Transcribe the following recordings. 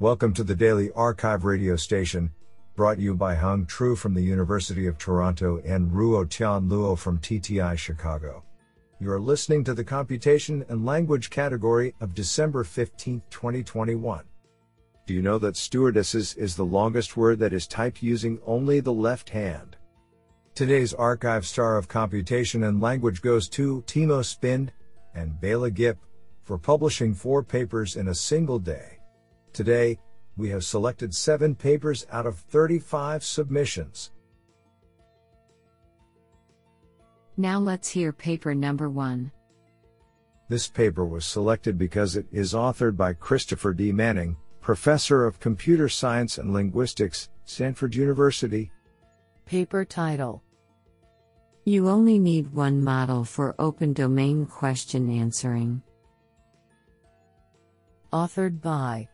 Welcome to the Daily Archive radio station, brought you by Hung Tru from the University of Toronto and Ruo Tian Luo from TTI Chicago. You are listening to the Computation and Language category of December 15, 2021. Do you know that stewardesses is the longest word that is typed using only the left hand? Today's archive star of computation and language goes to Timo Spinde and Bela Gipp for publishing four papers in a single day. Today, we have selected seven papers out of 35 submissions. Now let's hear paper number one. This paper was selected because it is authored by Christopher D. Manning, Professor of Computer Science and Linguistics, Stanford University. Paper title You only need one model for open domain question answering. Authored by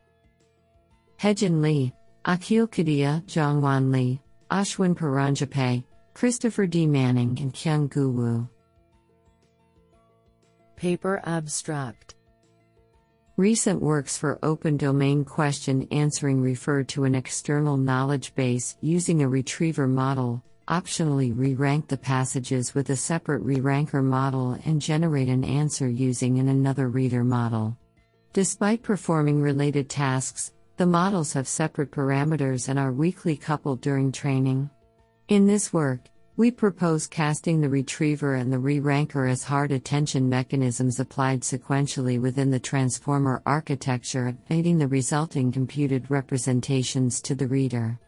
Haejun Lee, Akhil Kedia, Jongwon Lee, Ashwin Paranjape, Christopher D. Manning, and Kyung Gu Woo. Paper Abstract Recent works for open domain question answering refer to an external knowledge base using a retriever model, optionally re rank the passages with a separate re ranker model and generate an answer using an another reader model. Despite performing related tasks, the models have separate parameters and are weakly coupled during training. In this work, we propose casting the retriever and the re-ranker as hard attention mechanisms applied sequentially within the transformer architecture, feeding the resulting computed representations to the reader.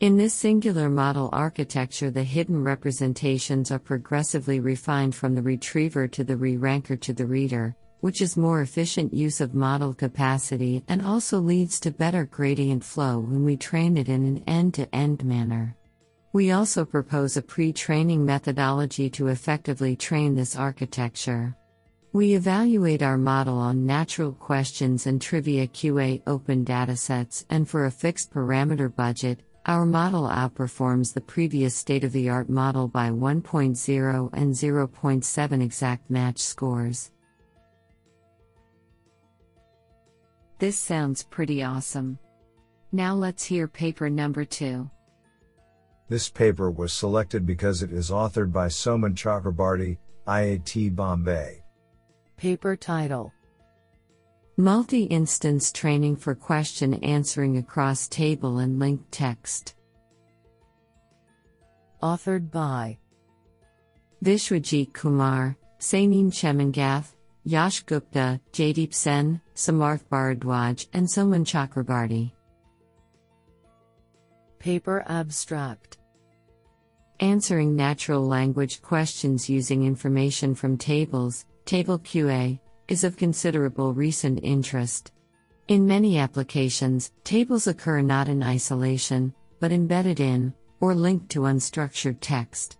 In this singular model architecture, the hidden representations are progressively refined from the retriever to the re-ranker to the reader, which is more efficient use of model capacity and also leads to better gradient flow when we train it in an end to end manner. We also propose a pre training methodology to effectively train this architecture. We evaluate our model on natural questions and trivia QA open datasets, and for a fixed parameter budget, our model outperforms the previous state of the art model by 1.0 and 0.7 exact match scores. This sounds pretty awesome. Now let's hear paper number two. This paper was selected because it is authored by Soumen Chakrabarti, IIT Bombay. Paper title Multi instance training for question answering across table and linked text. Authored by Vishwajeet Kumar, Saneem Chemmengath, Yash Gupta, Jaydeep Sen, Samarth Bharadwaj, and Soumen Chakrabarti. Paper Abstract Answering natural language questions using information from tables, Table QA, is of considerable recent interest. In many applications, tables occur not in isolation, but embedded in, or linked to unstructured text.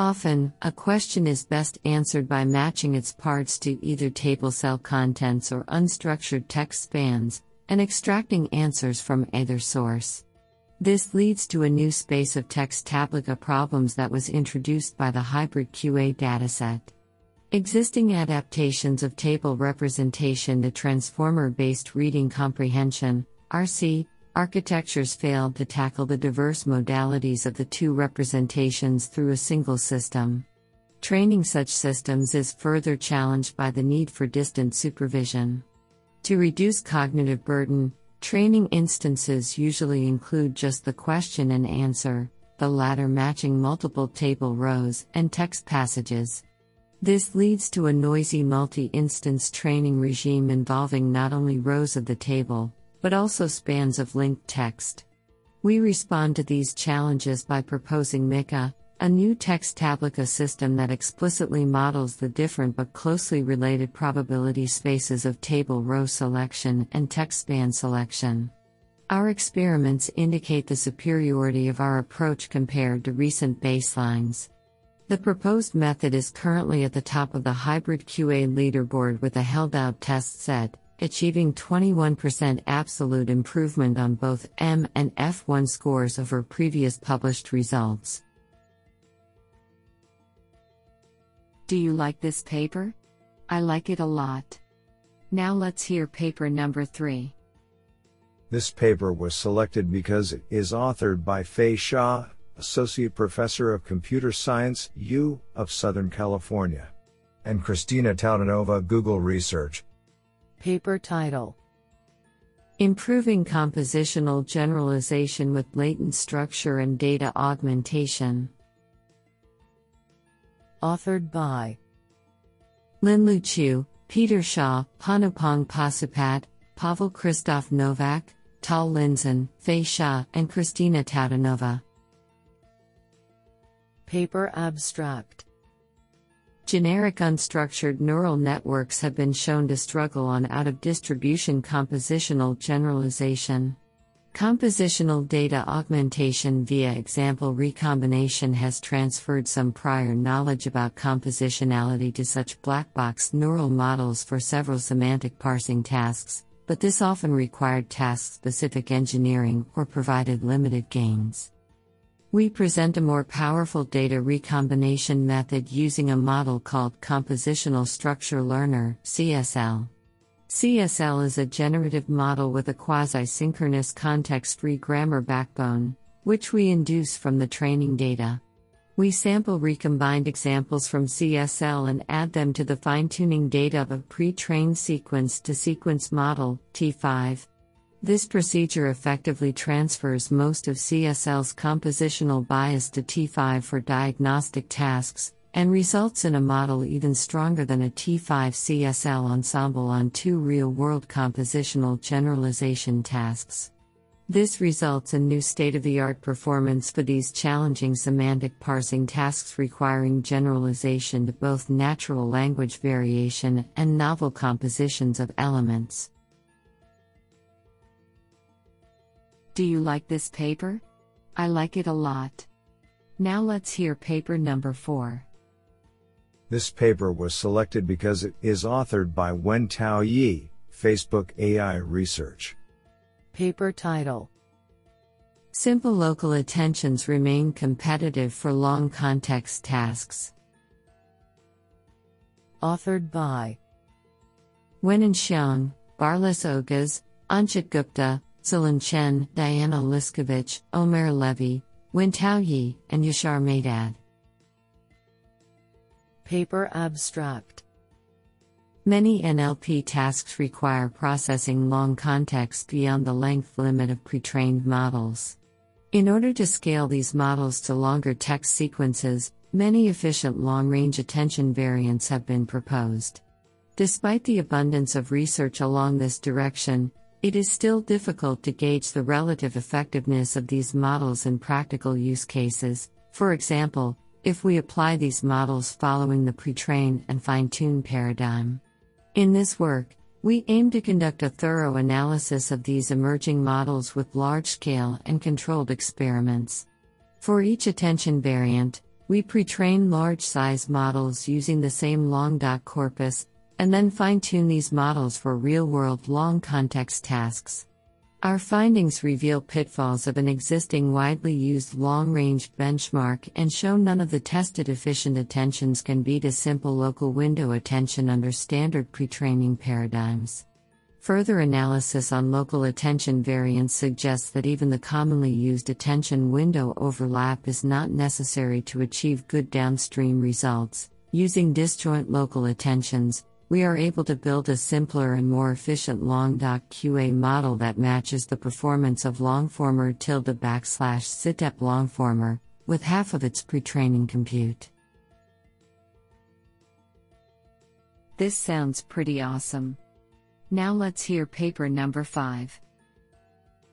Often, a question is best answered by matching its parts to either table cell contents or unstructured text spans, and extracting answers from either source. This leads to a new space of text tablica problems that was introduced by the hybrid QA dataset. Existing adaptations of table representation to transformer based reading comprehension, RC, architectures failed to tackle the diverse modalities of the two representations through a single system. Training such systems is further challenged by the need for distant supervision. To reduce cognitive burden, training instances usually include just the question and answer, the latter matching multiple table rows and text passages. This leads to a noisy multi instance training regime involving not only rows of the table, but also spans of linked text. We respond to these challenges by proposing MICA, a new text tablica system that explicitly models the different but closely related probability spaces of table row selection and text span selection. Our experiments indicate the superiority of our approach compared to recent baselines. The proposed method is currently at the top of the hybrid QA leaderboard with a held out test set, achieving 21% absolute improvement on both M and F1 scores over previous published results. Do you like this paper? I like it a lot. Now let's hear paper number 3. This paper was selected because it is authored by Fei Xia, Associate Professor of Computer Science, U of Southern California, and Kristina Toutanova, Google Research. Paper title Improving Compositional Generalization with Latent Structure and Data Augmentation. Authored by Linlu Qiu, Peter Shaw, Panupong Pasupat, Pavel Christoph Novak, Tal Linzen, Fei Xia, and Kristina Toutanova. Paper Abstract Generic unstructured neural networks have been shown to struggle on out of distribution compositional generalization. Compositional data augmentation via example recombination has transferred some prior knowledge about compositionality to such black box neural models for several semantic parsing tasks, but this often required task specific engineering or provided limited gains. We present a more powerful data recombination method using a model called Compositional Structure Learner CSL. CSL is a generative model with a quasi synchronous context free grammar backbone, which we induce from the training data. We sample recombined examples from CSL and add them to the fine tuning data of a pre trained sequence to sequence model, T5. This procedure effectively transfers most of CSL's compositional bias to T5 for diagnostic tasks, and results in a model even stronger than a T5 CSL ensemble on two real world compositional generalization tasks. This results in new state of the art performance for these challenging semantic parsing tasks requiring generalization to both natural language variation and novel compositions of elements. Do you like this paper? I like it a lot. Now let's hear paper number 4. This paper was selected because it is authored by Wen-tau Yih, Facebook AI Research. Paper title Simple local attentions remain competitive for long context tasks. Authored by Wenhan Xiong, Barlas Oguz, Anchit Gupta, Xilun Chen, Diana Liskovich, Omer Levy, Wen-tau Yih, and Yashar Mehdad. Paper Abstract Many NLP tasks require processing long context beyond the length limit of pre trained models. In order to scale these models to longer text sequences, many efficient long range attention variants have been proposed. Despite the abundance of research along this direction, it is still difficult to gauge the relative effectiveness of these models in practical use cases. For example, if we apply these models following the pre train and fine tune paradigm. In this work, we aim to conduct a thorough analysis of these emerging models with large scale and controlled experiments. For each attention variant, we pre train large size models using the same long dot corpus, and then fine tune these models for real world long context tasks. Our findings reveal pitfalls of an existing widely used long range benchmark and show none of the tested efficient attentions can beat a simple local window attention under standard pre training paradigms. Further analysis on local attention variance suggests that even the commonly used attention window overlap is not necessary to achieve good downstream results. Using disjoint local attentions, we are able to build a simpler and more efficient long-doc QA model that matches the performance of longformer tilde backslash SITEP longformer, with half of its pre-training compute. This sounds pretty awesome. Now let's hear paper number 5.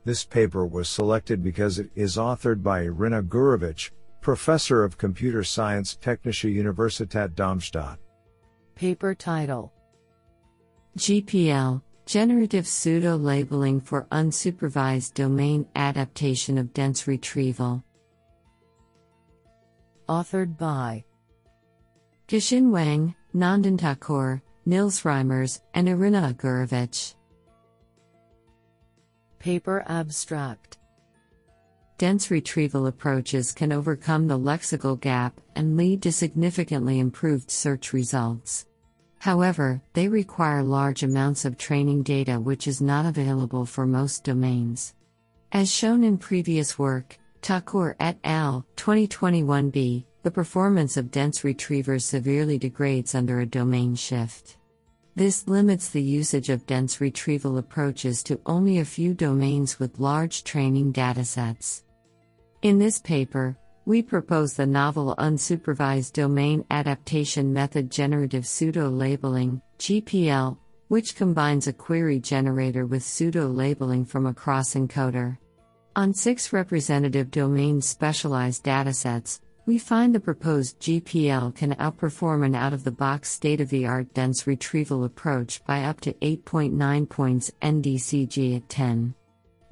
This paper was selected because it is authored by Iryna Gurevych, Professor of Computer Science Technische Universität Darmstadt. Paper title GPL Generative Pseudo Labeling for Unsupervised Domain Adaptation of Dense Retrieval. Authored by Kexin Wang, Nandan Thakur, Nils Reimers, and Iryna Gurevych. Paper Abstract Dense retrieval approaches can overcome the lexical gap and lead to significantly improved search results. However, they require large amounts of training data which is not available for most domains. As shown in previous work, Thakur et al. 2021b, the performance of dense retrievers severely degrades under a domain shift. This limits the usage of dense retrieval approaches to only a few domains with large training datasets. In this paper, we propose the novel unsupervised domain adaptation method generative pseudo labeling, GPL, which combines a query generator with pseudo labeling from a cross encoder. On six representative domain specialized datasets, we find the proposed GPL can outperform an out of the box state of the art dense retrieval approach by up to 8.9 points NDCG at 10.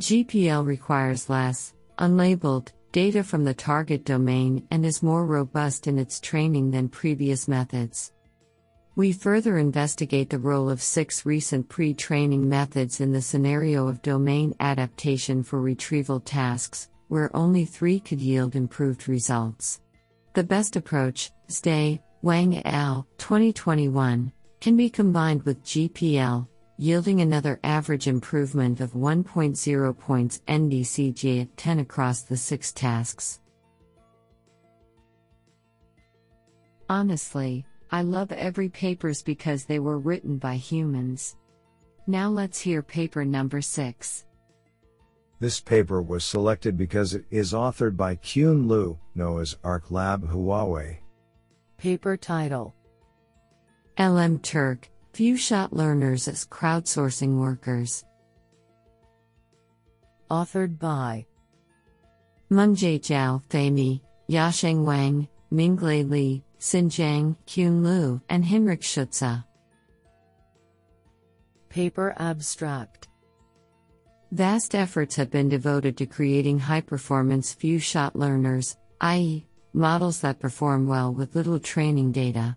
GPL requires less, unlabeled, data from the target domain and is more robust in its training than previous methods. We further investigate the role of six recent pre training methods in the scenario of domain adaptation for retrieval tasks, where only three could yield improved results. The best approach, Stay, Wang al., 2021, can be combined with GPL, yielding another average improvement of 1.0 points NDCG at 10 across the six tasks. Honestly, I love every papers because they were written by humans. Now let's hear paper number 6. This paper was selected because it is authored by Qun Liu, Noah's Ark Lab Huawei. Paper title LM Turk Few Shot Learners as Crowdsourcing Workers. Authored by Mengjie Zhao, Fei Yasheng Wang, Minglei Li, Xin Zhang, Qun Liu, and Hinrich Schutze. Paper Abstract Vast efforts have been devoted to creating high performance few shot learners, i.e., models that perform well with little training data.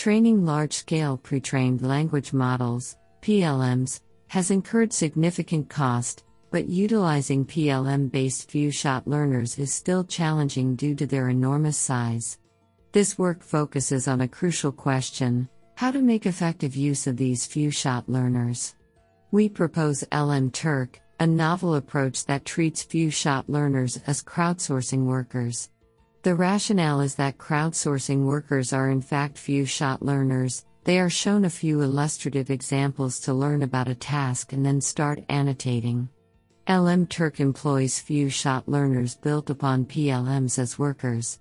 Training large scale pre trained language models, PLMs, has incurred significant cost, but utilizing PLM based few shot learners is still challenging due to their enormous size. This work focuses on a crucial question how to make effective use of these few shot learners. We propose LM Turk, a novel approach that treats few shot learners as crowdsourcing workers. The rationale is that crowdsourcing workers are in fact few shot learners, they are shown a few illustrative examples to learn about a task and then start annotating. LM Turk employs few shot learners built upon PLMs as workers.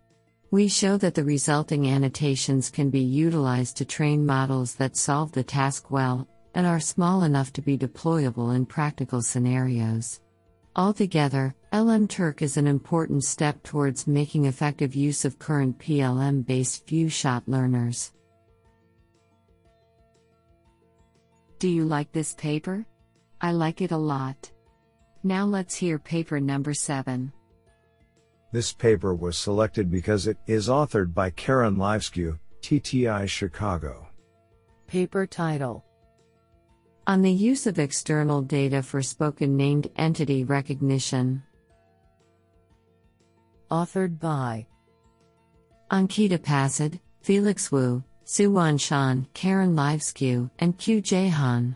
We show that the resulting annotations can be utilized to train models that solve the task well and are small enough to be deployable in practical scenarios. Altogether, LM Turk is an important step towards making effective use of current PLM based few shot learners. Do you like this paper? I like it a lot. Now let's hear paper number 7. This paper was selected because it is authored by Karen Livescu, TTI Chicago. Paper title On the use of external data for spoken named entity recognition. Authored by Ankita Pasad, Felix Wu, Suwon Shon, Karen Livescu, and Kyu J. Han.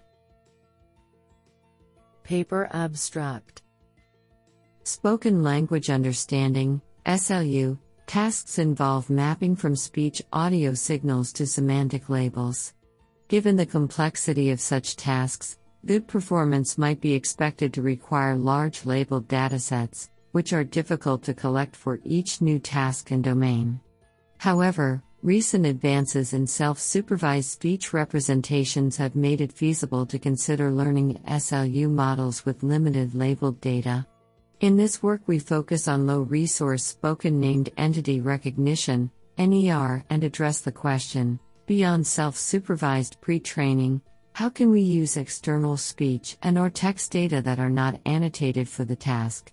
Paper Abstract Spoken Language Understanding, SLU, tasks involve mapping from speech audio signals to semantic labels. Given the complexity of such tasks, good performance might be expected to require large labeled datasets, which are difficult to collect for each new task and domain. However, recent advances in self supervised speech representations have made it feasible to consider learning SLU models with limited labeled data. In this work, we focus on low resource spoken named entity recognition NER, and address the question beyond self supervised pre training, how can we use external speech and or text data that are not annotated for the task?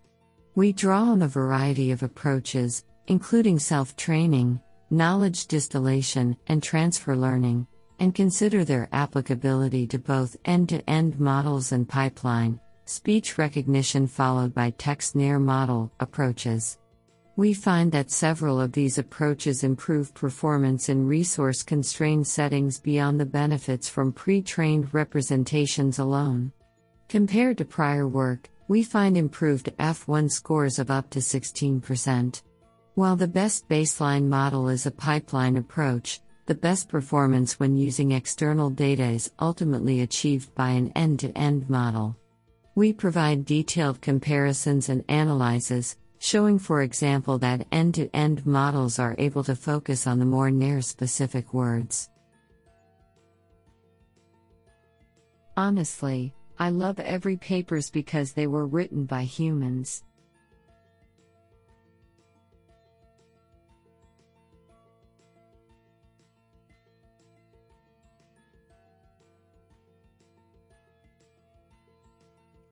We draw on a variety of approaches, including self training, knowledge distillation, and transfer learning, and consider their applicability to both end to end models and pipeline, speech recognition followed by text NER model approaches. We find that several of these approaches improve performance in resource constrained settings beyond the benefits from pre trained representations alone. Compared to prior work, we find improved F1 scores of up to 16%. While the best baseline model is a pipeline approach, the best performance when using external data is ultimately achieved by an end to end model. We provide detailed comparisons and analyses, showing, for example, that end to end models are able to focus on the more NER specific words. Honestly, I love every papers because they were written by humans.